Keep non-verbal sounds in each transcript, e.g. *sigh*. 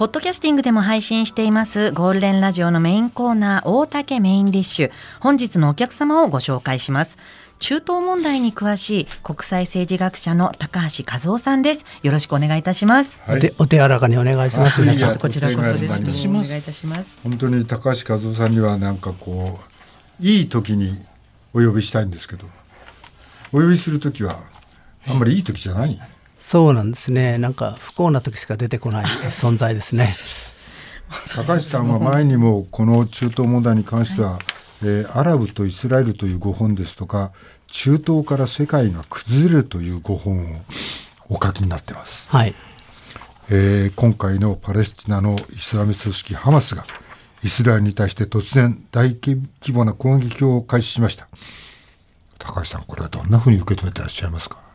ポッドキャスティングでも配信しています。ゴールデンラジオのメインコーナー大竹メインディッシュ。本日のお客様をご紹介します。中東問題に詳しい国際政治学者の高橋和夫さんです。よろしくお願いいたします、はい、お手柔らかにお願いします、皆さん。こちらこそです。お願いいたします本当に高橋和夫さんにはなんかこういい時にお呼びしたいんです。けどお呼びする時はあんまりいい時じゃない、そうなんですね。なんか不幸な時しか出てこない *laughs* 存在ですね。高橋さんは前にもこの中東問題に関しては、えー、アラブとイスラエルという5本ですとか中東から世界が崩れるという5本をお書きになってます、はい。えー、今回のパレスチナのイスラム組織ハマスがイスラエルに対して突然大規模な攻撃を開始しました。高橋さんこれはどんなふうに受け止めてらっしゃいますか？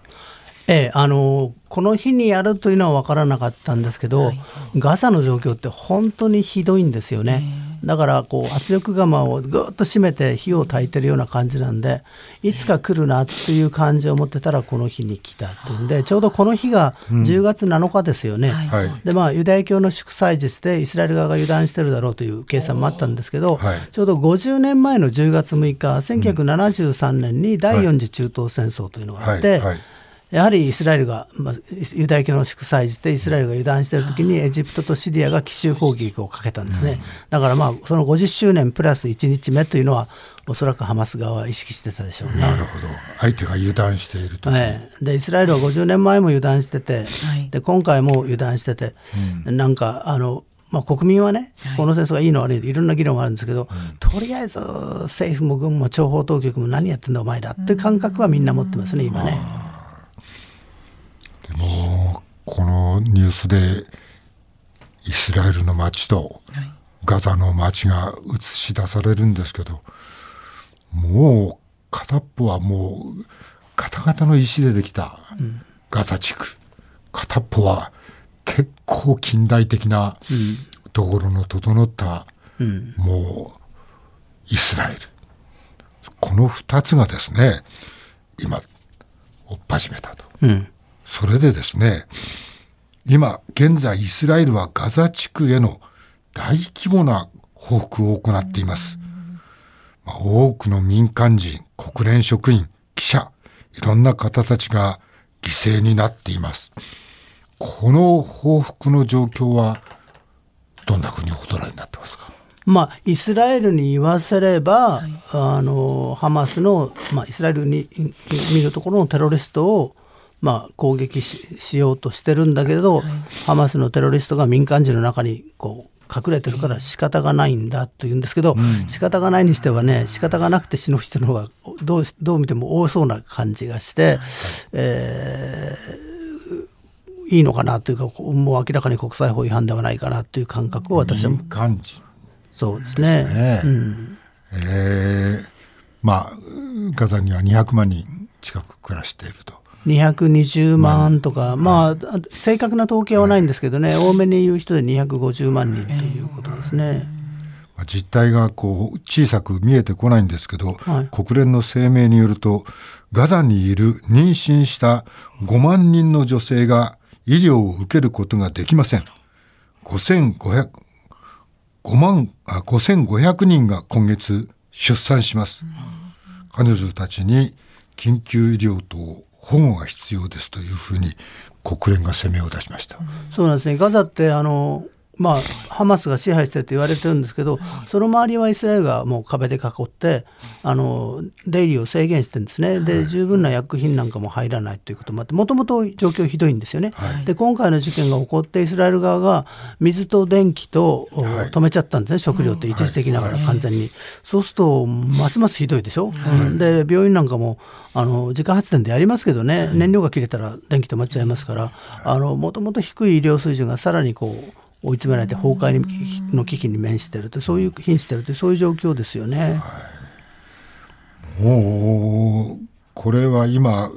ええ、あのこの日にやるというのは分からなかったんですけど、はい、ガザの状況って本当にひどいんですよね。だからこう圧力釜をぐっと締めて火を焚いてるような感じなんでいつか来るなっていう感じを持ってたらこの日に来たっていうんでちょうどこの日が10月7日ですよね。うん、でまあユダヤ教の祝祭日でイスラエル側が油断してるだろうという計算もあったんですけど、はい、ちょうど50年前の10月6日1973年に第4次中東戦争というのがあって。はい。はいやはりイスラエルが、まあ、ユダヤ教の祝祭日でイスラエルが油断している時にエジプトとシリアが奇襲攻撃をかけたんですね、だからまあその50周年プラス1日目というのはおそらくハマス側は意識してたでしょうね。なるほど。相手が油断していると、ね、でイスラエルは50年前も油断してて、はい、で今回も油断してて、うん、なんかあのまあ、国民はね、この戦争がいいの悪いのいろんな議論があるんですけど、とりあえず政府も軍も諜報当局も何やってんだお前らっていう感覚はみんな持ってますね、今ね。もうこのニュースでイスラエルの街とガザの街が映し出されるんですけどもう片っぽはもうガタガタの石でできたガザ地区、片っぽは結構近代的なところの整った、もうイスラエル。この2つがですね今追っ始めたと。うんそれでですね、今現在イスラエルはガザ地区への大規模な報復を行っています。まあ、多くの民間人、国連職員、記者、いろんな方たちが犠牲になっています。この報復の状況はどんなふうにお捉えになってますか？まあ、イスラエルに言わせれば、はい、あのハマスの、まあ、イスラエルに見るところのテロリストをまあ、攻撃しようとしてるんだけど、はい、ハマスのテロリストが民間人の中にこう隠れてるから仕方がないんだというんですけど、うん、仕方がないにしてはね仕方がなくて死ぬ人の方がどうどう見ても多そうな感じがして、はい、えー、いいのかなというかもう明らかに国際法違反ではないかなという感覚を私は民間人。そうですね。ね。うん、えー、まあガザには200万人近く暮らしていると。220万とか、まあ、正確な統計はないんですけどね、多めに言う人で250万人ということですね。実態がこう小さく見えてこないんですけど、はい、国連の声明によると、ガザにいる妊娠した5万人の女性が医療を受けることができません。5500 5万あ5500人が今月出産します。彼女たちに緊急医療と保護が必要ですというふうに国連が声明を出しました。そうなんですね。ガザってあのまあ、ハマスが支配してると言われてるんですけど、その周りはイスラエルがもう壁で囲ってあの出入りを制限してるんですね。で十分な薬品なんかも入らないということもあってもともと状況ひどいんですよね、はい、で今回の事件が起こってイスラエル側が水と電気と止めちゃったんですね、食料って一時的ながら完全に、そうするとますますひどいでしょ、はい、で病院なんかもあの自家発電でやりますけどね。燃料が切れたら電気止まっちゃいますからもともと低い医療水準がさらにこう追い詰められて崩壊の危機に面しているとそういう瀕しているとそういう状況ですよね。はい、もうこれは今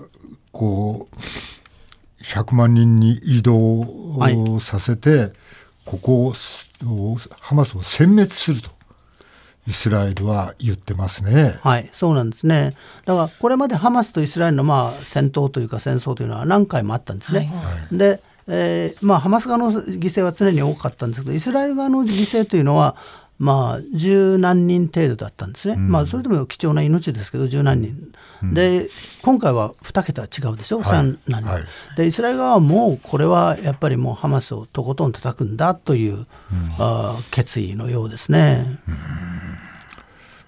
こう100万人に移動させて、はい、ここをハマスを殲滅すると。イスラエルは言ってますね。はい、そうなんですね。だからこれまでハマスとイスラエルのまあ戦闘というか戦争というのは何回もあったんですね。はい、でえーまあ、ハマス側の犠牲は常に多かったんですけどイスラエル側の犠牲というのはまあ、十何人程度だったんですね、うん、まあ、それでも貴重な命ですけど、十何人、うん、で今回は2桁違うでしょ、はい、何人、はい、で、イスラエル側はもうこれはやっぱりもうハマスをとことん叩くんだという、うん、あ決意のようですね。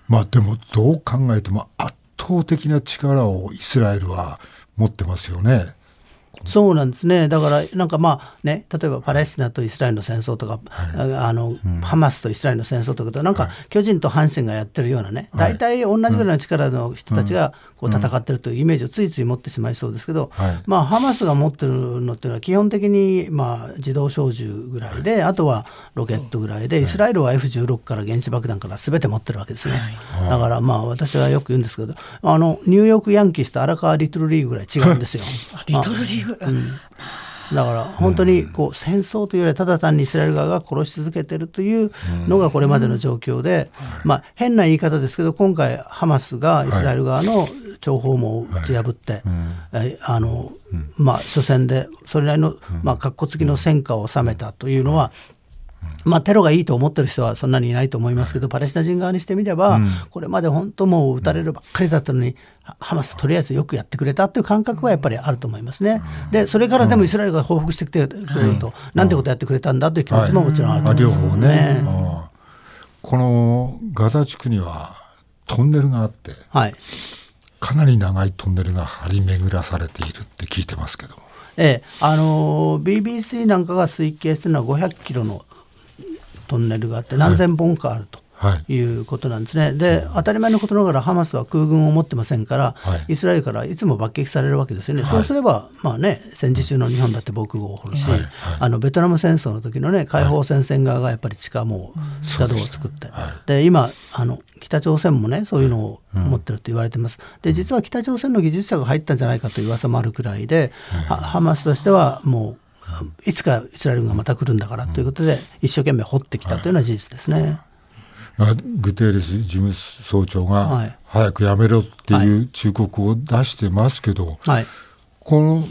まあ、でも、どう考えても圧倒的な力をイスラエルは持ってますよね。そうなんですね。だからなんかまあね例えばパレスチナとイスラエルの戦争とか、はい、あの、うん、ハマスとイスラエルの戦争とかとなんか巨人と阪神がやってるようなね、はい、大体同じぐらいの力の人たちがこう戦ってるというイメージをついつい持ってしまいそうですけど、はい、まあハマスが持ってるのっていうのは基本的にまあ自動小銃ぐらいで、あとはロケットぐらいでイスラエルは F16 から原子爆弾から全て持ってるわけですね、だからまあ私はよく言うんですけどあのニューヨークヤンキースと荒川リトルリーグぐらい違うんですよ。*laughs* リトルリーグ、うんだから本当にこう戦争というよりはただ単にイスラエル側が殺し続けているというのがこれまでの状況で、まあ、変な言い方ですけど今回ハマスがイスラエル側の諜報網を打ち破って、あのまあ、初戦でそれなりの、まあ、かっこつきの戦果を収めたというのは、まあ、テロがいいと思ってる人はそんなにいないと思いますけど、パレスチナ人側にしてみれば、これまで本当もう撃たれるばっかりだったのに、ハマスとりあえずよくやってくれたという感覚はやっぱりあると思いますね。でそれからでもイスラエルが報復してきてくれると、なんてことやってくれたんだという気持ちももちろんあると思います。けどね。このガザ地区にはトンネルがあって、はい、かなり長いトンネルが張り巡らされているって聞いてますけどええ。あの BBC なんかが推計してるのは500キロのトンネルがあって何千本かあると。い。うことなんですね、はい、で当たり前のことながらハマスは空軍を持ってませんから、はい、イスラエルからいつも爆撃されるわけですよね、はい、そうすれば、まあね、戦時中の日本だって防空壕を掘るし、あのベトナム戦争の時のね解放戦線側がやっぱり地下も地下道を作って、で今あの北朝鮮もねそういうのを持ってると言われてます、で実は北朝鮮の技術者が入ったんじゃないかという噂もあるくらいで、ハマスとしてはもういつかイスラエルがまた来るんだからということで、一生懸命掘ってきたというのは事実ですね。グテーレス事務総長が早くやめろっていう忠告を出してますけど、はい、この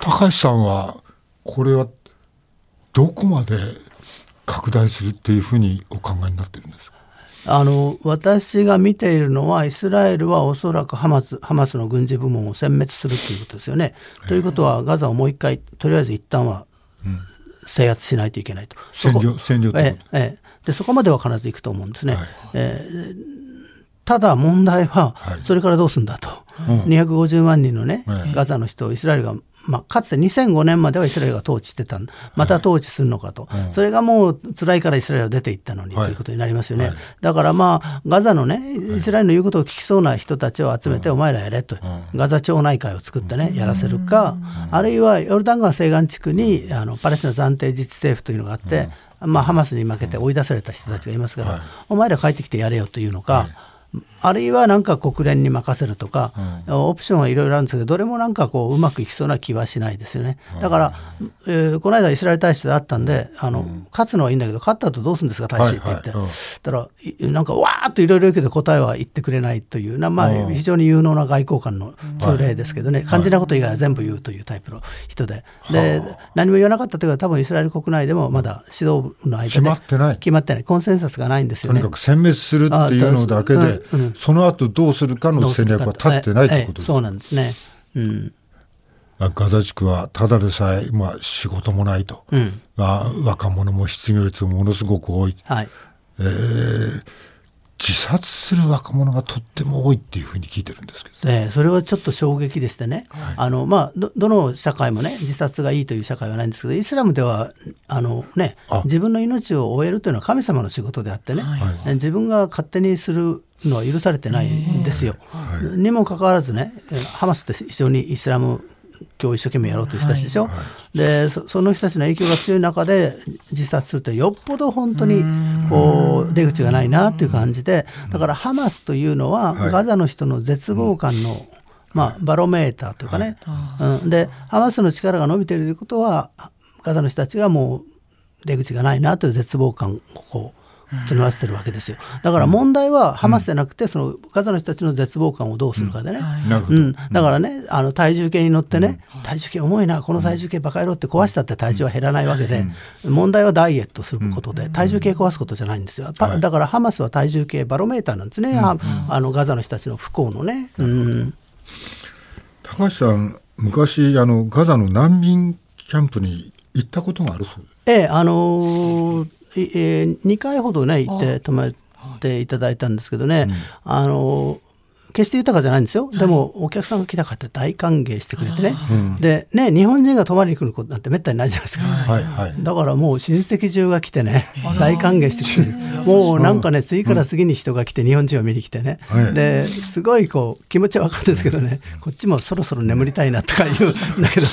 高橋さんはこれはどこまで拡大するっていうふうにお考えになってるんですか？あの私が見ているのはイスラエルはおそらくハマスハマスの軍事部門を殲滅するということですよね。えー、ということはガザをもう一回とりあえず一旦は制圧しないといけないと。占領占領ええでそこまでは必ず行くと思うんですね。はい、えー、ただ問題は、それからどうするんだと、はい、250万人のね、ガザの人をイスラエルがまあ、かつて2005年まではイスラエルが統治してたまた統治するのかと、はい、それがもう辛いからイスラエルは出ていったのに、はい、ということになりますよね、はい、だからまあガザのねイスラエルの言うことを聞きそうな人たちを集めて、お前らやれと、ガザ町内会を作ってねやらせるか、あるいはヨルダン川西岸地区にあのパレスチナ暫定自治政府というのがあって、まあ、ハマスに負けて追い出された人たちがいますから、お前ら帰ってきてやれよというのか、あるいはなんか国連に任せるとか、うん、オプションはいろいろあるんですけどどれもなんかこううまくいきそうな気はしないですよね。だから、えー、この間イスラエル大使であったんであの、うん、勝つのはいいんだけど勝った後どうするんですか大使って言って、はいはい、たらなんかわーっといろいろ言うけど答えは言ってくれないというな、まあ、非常に有能な外交官の通例ですけどね、はい、肝心なこと以外は全部言うというタイプの人で。で何も言わなかったというか多分イスラエル国内でもまだ指導の間で決まってない。決まってない。コンセンサスがないんですよね。とにかく殲滅するっていうのだけで、うん、その後どうするかの戦略は立ってないということです。そうなんですね。うん、ガザ地区はただでさえ、まあ、仕事もないと、うん、まあ、若者も失業率もものすごく多い、はい。えー、自殺する若者がとっても多いっていうふうに聞いてるんですけど、えー、それはちょっと衝撃でしてね、はい、あのまあど、どの社会もね自殺がいいという社会はないんですけどイスラムではあの、ね、自分の命を終えるというのは神様の仕事であってね、はい、自分が勝手にするのは許されてないんですよ。にもかかわらずねハマスって非常にイスラム教を一生懸命やろうという人たちでしょ、はい、でその人たちの影響が強い中で自殺するとよっぽど本当にこう出口がないなという感じでだからハマスというのはガザの人の絶望感の、まあ、バロメーターというかね、うん、でハマスの力が伸びているということはガザの人たちがもう出口がないなという絶望感をこう募らせてるわけですよ。だから問題はハマスじゃなくてそのガザの人たちの絶望感をどうするかでね、なるほど、うん、だからねあの体重計に乗ってね、体重計重い。なこの体重計バカ野郎って壊したって体重は減らないわけで、問題はダイエットすることで体重計壊すことじゃないんですよ、パだからハマスは体重計バロメーターなんですね、ああのガザの人たちの不幸のね。うん。高橋さん昔あのガザの難民キャンプに行ったことがあるそうええあのーいえー、2回ほどね行って泊まっていただいたんですけどね、あのー決して豊かじゃないんですよ、でもお客さんが来たからって大歓迎してくれてね、でね日本人が泊まりに来ることなんてめったにないじゃないですか、はいはいだからもう親戚中が来てね大歓迎してくれる。もうなんかね次から次に人が来て日本人を見に来てね、はいですごいこう気持ちは分かるんですけどねこっちもそろそろ眠りたいなとか言うん。だけど。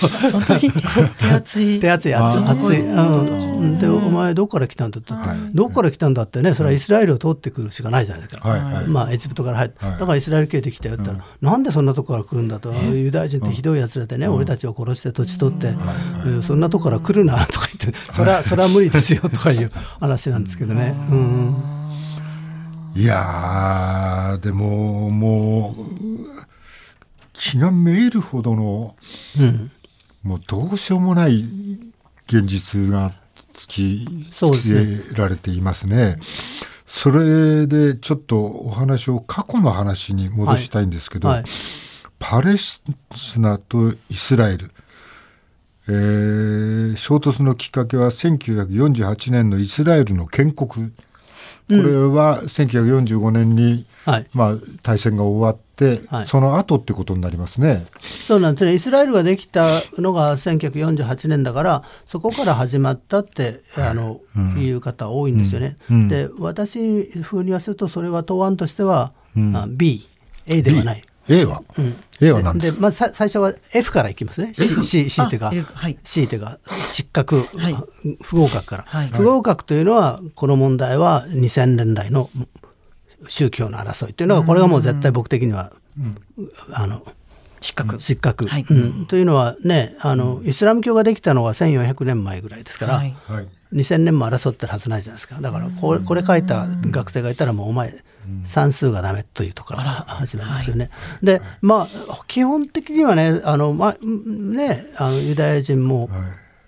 手厚い。手厚い熱いあ熱い、うん、でお前どこから来たんだって？どこから来たんだってねそれはイスラエルを通ってくるしかないじゃないですか、はいはい。まあエジプトから入って、はい。だからイスラエル系で来たよって言ったら、なんでそんなとこから来るんだと、ユダヤ人ってひどいやつらでね、俺たちを殺して土地取って、うん。そんなとこから来るなとか言ってそれはそれは無理ですよとかいう話なんですけどね。*laughs* うんいやーでももう気がめいるほどのうん。もうどうしようもない現実が突きつけられていますね。それでちょっとお話を過去の話に戻したいんですけど、はい。パレスチナとイスラエル、えー衝突のきっかけは1948年のイスラエルの建国これは1945年に、はい。まあ、大戦が終わって、はい。その後ってことになりますね。そうなんですね。イスラエルができたのが1948年だからそこから始まったって、あのいう方多いんですよね。うん。で私風に言わせるとそれは答案としては、あ B A ではない。A は、A は何ですか？でまずさ最初は F からいきますね。C, C, C というかはい。C というか失格、はい。不合格から、はい。不合格というのはこの問題は2000年代の宗教の争いというのがこれがもう絶対僕的には、あの失格。失格、はい。うん。というのはねあのイスラム教ができたのは1400年前ぐらいですから、はい。はい。2000年も争ってるはずないじゃないですか。だからこれこれ書いた学生がいたらもうお前算数がダメというところから始まりますよね。でまあ基本的にはねあの、まんねあのユダヤ人も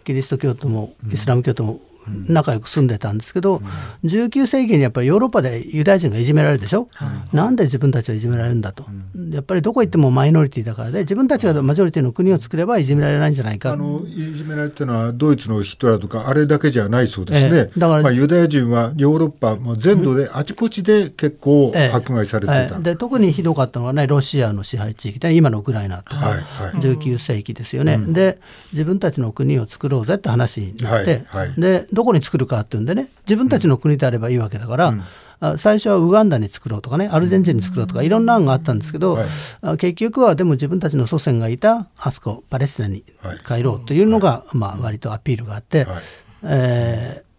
キリスト教徒もイスラム教徒も仲良く住んでたんですけど、19世紀にやっぱりヨーロッパでユダヤ人がいじめられるでしょ、なんで自分たちはいじめられるんだと、やっぱりどこ行ってもマイノリティだからで自分たちがマジョリティの国を作ればいじめられないんじゃないか。あのいじめられてるのはドイツのヒトラーとかあれだけじゃないそうですね、ええだからまあ、ユダヤ人はヨーロッパもう全土であちこちで結構ええ迫害されてた、ええ。で特にひどかったのはねロシアの支配地域で今のウクライナとか、はいはい。19世紀ですよね、で自分たちの国を作ろうぜって話になって、はいはい。でどこに作るかっていうんでね自分たちの国であればいいわけだから、あ最初はウガンダに作ろうとかねアルゼンチンに作ろうとかいろんな案があったんですけど、はい。あ結局はでも自分たちの祖先がいたあそこパレスチナに帰ろうというのが、まあ、割とアピールがあって、はい。えー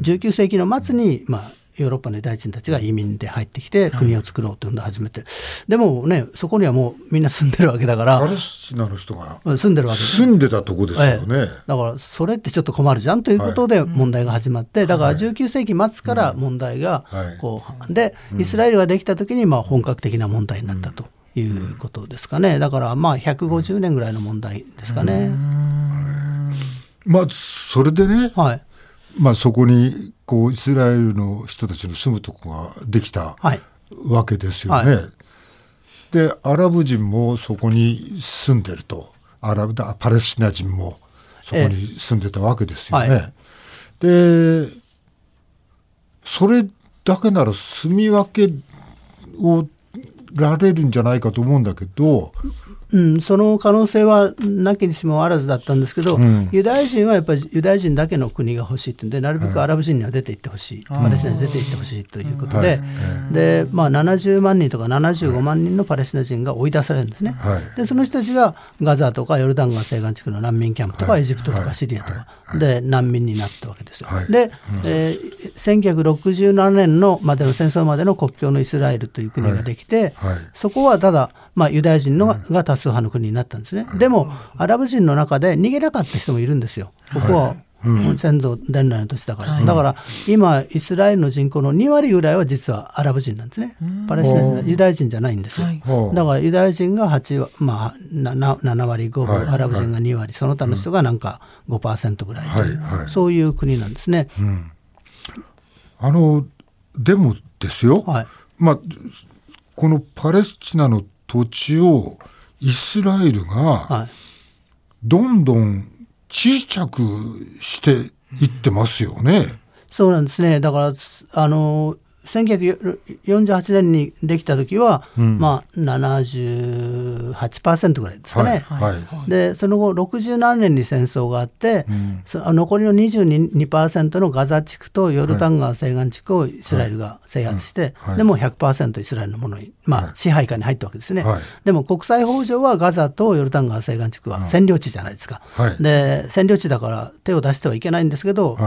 19世紀の末に、まあ、ヨーロッパのユダヤ人たちが移民で入ってきて国を作ろうというのを始めて、でもねそこにはもうみんな住んでるわけだかパらレスチナの人が住んでるわけ住んでたとこですよね、ええ。だからそれってちょっと困るじゃんということで問題が始まって、だから19世紀末から問題がはい。こうでイスラエルができた時にまあ本格的な問題になったということですかね。だからまあ150年ぐらいの問題ですかね。まあそれでね、はいまあ、そこにこうイスラエルの人たちの住むとこができたはい。わけですよね。はでアラブ人もそこに住んでると。アラブだパレスチナ人もそこに住んでたわけですよね。えはでそれだけなら住み分けをられるんじゃないかと思うんだけど、うん、その可能性はなきにしもあらずだったんですけど、うん。ユダヤ人はやっぱりユダヤ人だけの国が欲しいっていうんでなるべくアラブ人には出て行ってほしい、パレスチナに出て行ってほしいということで,、はい。でまあ、70万人とか75万人のパレスチナ人が追い出されるんですね。はい。でその人たちがガザとかヨルダン川西岸地区の難民キャンプとか、はい。エジプトとかシリアとか、で難民になったわけですよ。はい。で、えー1967年のまでの戦争までの国境のイスラエルという国ができて、はい。そこはただ、まあ、ユダヤ人のが,、が多数派の国になったんですね。でもアラブ人の中で逃げなかった人もいるんですよ。ここはうん、先祖伝来の土地だから、はい、だから今イスラエルの人口の2割ぐらいは実はアラブ人なんですね。パレスチナ人ユダヤ人じゃないんですよ、だからユダヤ人が8、まあ、7, 7割5分、アラブ人が2割その他の人がなんか5%ぐらいという、そういう国なんですね。あのでもですよ、まあ、このパレスチナの土地をイスラエルがどんどん小さくしていってますよね。そうなんですねだからあの1948年にできた時は、うん、まあ78%ぐらいですかね、はい。はい、でその後67年に戦争があって、うん、残りの22%のガザ地区とヨルダン川西岸地区をイスラエルが制圧して、はい、でも100%イスラエルのものに、まあ、支配下に入ったわけですね、でも国際法上はガザとヨルダン川西岸地区は占領地じゃないですか、で占領地だから手を出してはいけないんですけど、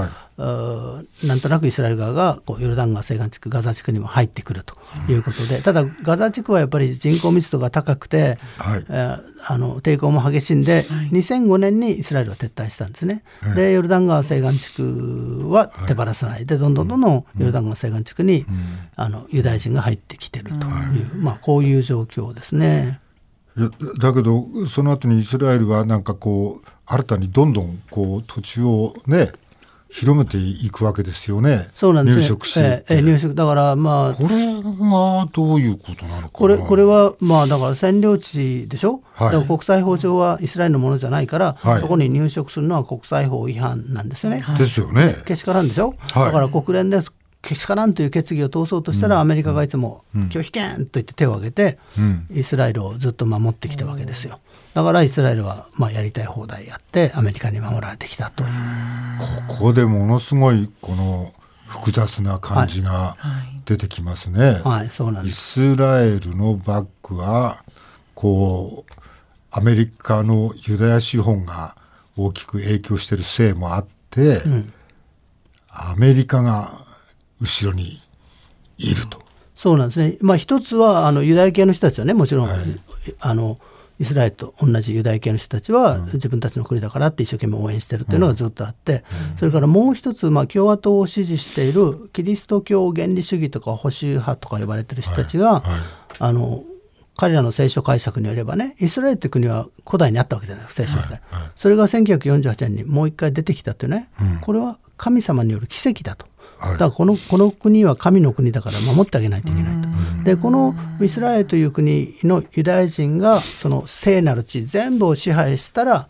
なんとなくイスラエル側がこうヨルダン川西岸地区ガザ地区にも入ってくるということで、ただガザ地区はやっぱり人口密度が高くて、はい、えー、あの抵抗も激しいんで、はい、2005年にイスラエルは撤退したんですね。はい、でヨルダン川西岸地区は手放さない。で、どんどんどんどんヨルダン川西岸地区に、うん、あのユダヤ人が入ってきてるという、まあ、こういう状況ですね。いやだけどその後にイスラエルはなんかこう新たにどんどんこう土地をね広めていくわけですよね。そうなんですね。入植してええ入植だからまあこれがどういうことなのかこれこれはまあだから占領地でしょ？はい、国際法上はイスラエルのものじゃないから、はい、そこに入植するのは国際法違反なんですよね。はい、ですよね。けしからんでしょ？はい、だから国連でけしからんという決議を通そうとしたら、アメリカがいつも拒否権と言って手を挙げて、イスラエルをずっと守ってきたわけですよ。だからイスラエルはまあやりたい放題やってアメリカに守られてきたというここでものすごいこの複雑な感じが出てきますね。はい、はい、そうなんですイスラエルのバックはこうアメリカのユダヤ資本が大きく影響しているせいもあって、うん、アメリカが後ろにいると。そうなんですね。まあ一つはあのユダヤ系の人たちはねもちろん、はい、あのイスラエルと同じユダヤ系の人たちは自分たちの国だからって一生懸命応援してるっていうのがずっとあって、それからもう一つ、まあ、共和党を支持しているキリスト教原理主義とか保守派とか呼ばれてる人たちが、あの彼らの聖書解釈によればねイスラエルって国は古代にあったわけじゃないですか聖書時代、それが1948年にもう一回出てきたというね、これは神様による奇跡だと。だからこのこの国は神の国だから守ってあげないといけないと。でこのイスラエルという国のユダヤ人がその聖なる地全部を支配したら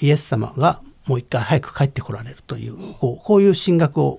イエス様がもう一回早く帰ってこられるというこうこういう神学を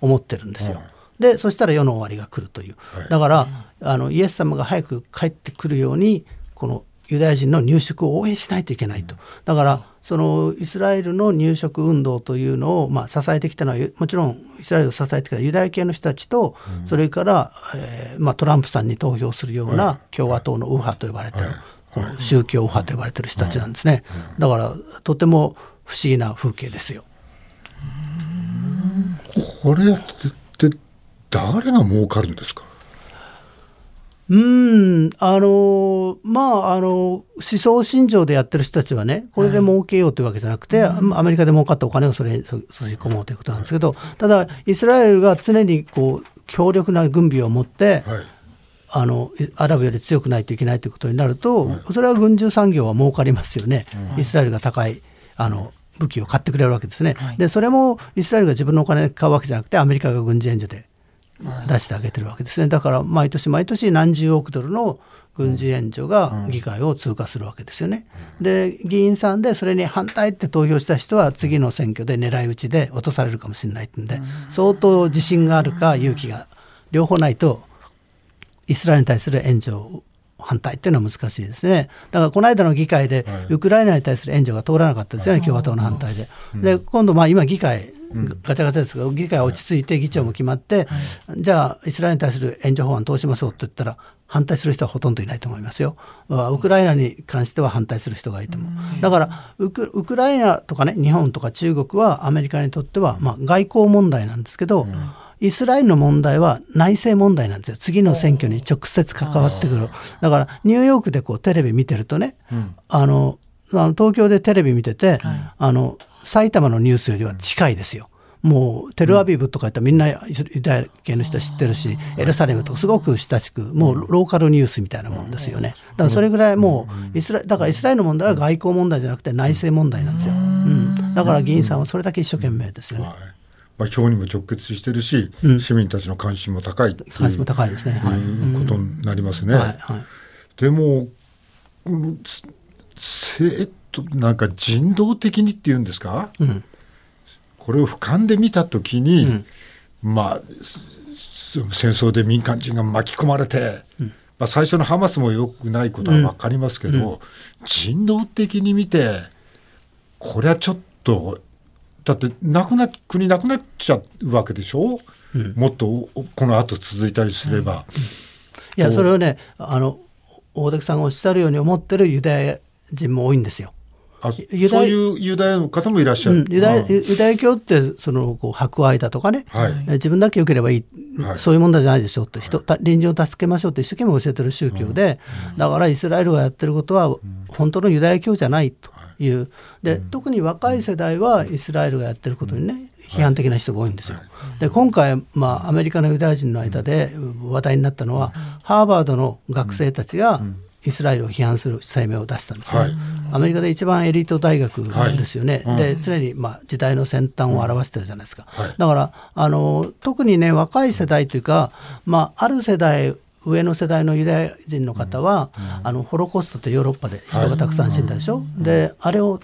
思ってるんですよ。でそしたら世の終わりが来るという。だからあのイエス様が早く帰ってくるようにこのユダヤ人の入植を応援しないといけないと。だからそのイスラエルの入植運動というのを、まあ、支えてきたのはもちろんイスラエルを支えてきたユダヤ系の人たちと、うん、それから、えーまあ、トランプさんに投票するような共和党の右派と呼ばれてる、この宗教右派と呼ばれてる人たちなんですね、だからとても不思議な風景ですよ。これって誰が儲かるんですか？うん。あのまああの思想信条でやってる人たちはねこれで儲けようというわけじゃなくて、はい、アメリカで儲かったお金をそれに注ぎ込もうということなんですけどただイスラエルが常にこう強力な軍備を持って、はい、あのアラブより強くないといけないということになると、はい、それは軍需産業は儲かりますよね、イスラエルが高いあの武器を買ってくれるわけですね、でそれもイスラエルが自分のお金で買うわけじゃなくてアメリカが軍事援助で出してあげてるわけですね。だから毎年毎年何十億ドルの軍事援助が議会を通過するわけですよね。で議員さんでそれに反対って投票した人は次の選挙で狙い撃ちで落とされるかもしれないってんで相当自信があるか勇気が両方ないとイスラエルに対する援助反対っていうのは難しいですね。だからこの間の議会でウクライナに対する援助が通らなかったですよね、共和党の反対で。で今度まあ今議会ガチャガチャですけど、議会落ち着いて議長も決まって、じゃあイスラエルに対する援助法案通しましょうと言ったら反対する人はほとんどいないと思いますよ。ウクライナに関しては反対する人がいても。だからウクウクライナとかね日本とか中国はアメリカにとっては、まあ、外交問題なんですけど、イスラエルの問題は内政問題なんですよ。次の選挙に直接関わってくる。だからニューヨークでこうテレビ見てるとね、あのあの東京でテレビ見てて、あの埼玉のニュースよりは近いですよ。もうテルアビブとか言ったらみんなユダヤ系の人は知ってるし、エルサレムとかすごく親しくもうローカルニュースみたいなもんですよね。だからそれぐらいもうイスラだからイスラエルの問題は外交問題じゃなくて内政問題なんですよ、うん、だから議員さんはそれだけ一生懸命ですよね。まあ、票にも直結してるし、うん、市民たちの関心も高い関心も高いですね、はい、いうことになりますね。はいはい、でもせとなんか人道的にっていうんですか、うん、これを俯瞰で見たときに、うん、まあ戦争で民間人が巻き込まれて、うん、まあ、最初のハマスもよくないことは分かりますけど、人道的に見てこれはちょっとだってなくな国なくなっちゃうわけでしょ、うん、もっとこの後続いたりすれば。いやそれをねあの大竹さんがおっしゃるように思ってるユダヤ人も多いんですよ。あユダそういうユダヤの方もいらっしゃる、うん、ユダヤユダヤ教ってそのこう博愛だとかね、はい、自分だけ良ければいい、はい、そういう問題じゃないでしょうって。人、隣人を助けましょうって一生懸命教えてる宗教で、うん、だからイスラエルがやってることは本当のユダヤ教じゃないという、で特に若い世代はイスラエルがやってることにね批判的な人が多いんですよ。で今回、まあ、アメリカのユダヤ人の間で話題になったのは、ハーバードの学生たちがイスラエルを批判する声明を出したんですね、はい、アメリカで一番エリート大学ですよね、はい、で常にまあ時代の先端を表してるじゃないですか、はい、だからあの特にね若い世代というか、まあ、ある世代上の世代のユダヤ人の方は、うん、あのホロコーストってヨーロッパで人がたくさん死んだでしょ、であれを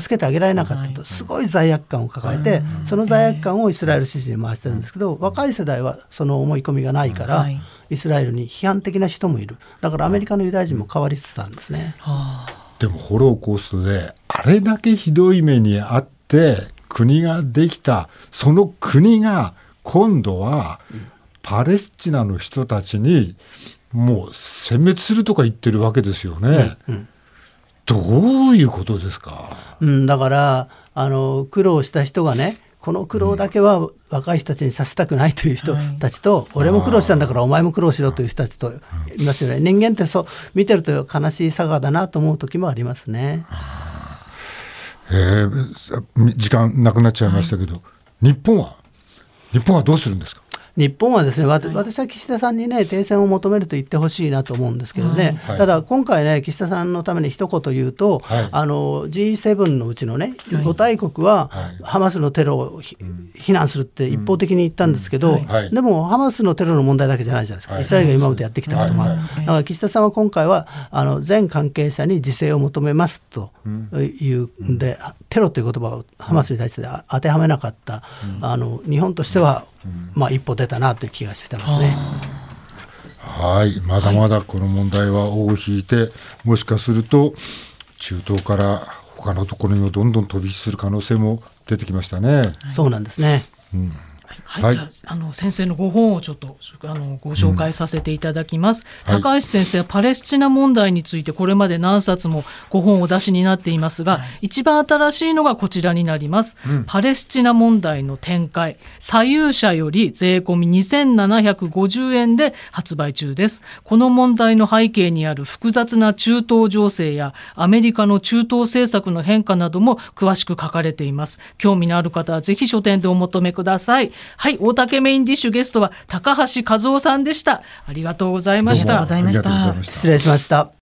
助けてあげられなかったと。すごい罪悪感を抱えてその罪悪感をイスラエル支持に回してるんですけど若い世代はその思い込みがないからイスラエルに批判的な人もいる。だからアメリカのユダヤ人も変わりつつあるんですね。でもホローコーストであれだけひどい目にあって国ができたその国が今度はパレスチナの人たちにもう殲滅するとか言ってるわけですよね。うん。うんどういうことですか、うん、だからあの苦労した人がねこの苦労だけは若い人たちにさせたくないという人たちと、俺も苦労したんだからお前も苦労しろという人たちといますよね。人間ってそう見てると悲しい佐賀だなと思う時もありますね。えー、時間なくなっちゃいましたけど、はい、日本は日本はどうするんですか？日本はですね、私は岸田さんにね、停戦を求めると言ってほしいなと思うんですけどね、はい、ただ今回ね、岸田さんのために一言言うと、はい、あの G7 のうちのね、5大国は、ハマスのテロを非難するって一方的に言ったんですけど、でもハマスのテロの問題だけじゃないじゃないですか、イスラエルが今までやってきたこともある。だから岸田さんは今回は、あの全関係者に自制を求めますというんで、テロという言葉をハマスに対して当てはめなかった、あの日本としては、まあ、一歩出たなという気がしてますね。はいまだまだこの問題は尾を引いて、もしかすると中東から他のところにもどんどん飛び火する可能性も出てきましたね。そうなんですね。うんはい、はい、あの先生のご本をちょっとあのご紹介させていただきます、うん、高橋先生はパレスチナ問題についてこれまで何冊もご本を出しになっていますが、はい、一番新しいのがこちらになります、うん、パレスチナ問題の展開。左右者より税込み2750円で発売中です。この問題の背景にある複雑な中東情勢やアメリカの中東政策の変化なども詳しく書かれています。興味のある方はぜひ書店でお求めくださいはい大竹メインディッシュゲストは高橋和夫さんでした。ありがとうございました。失礼しました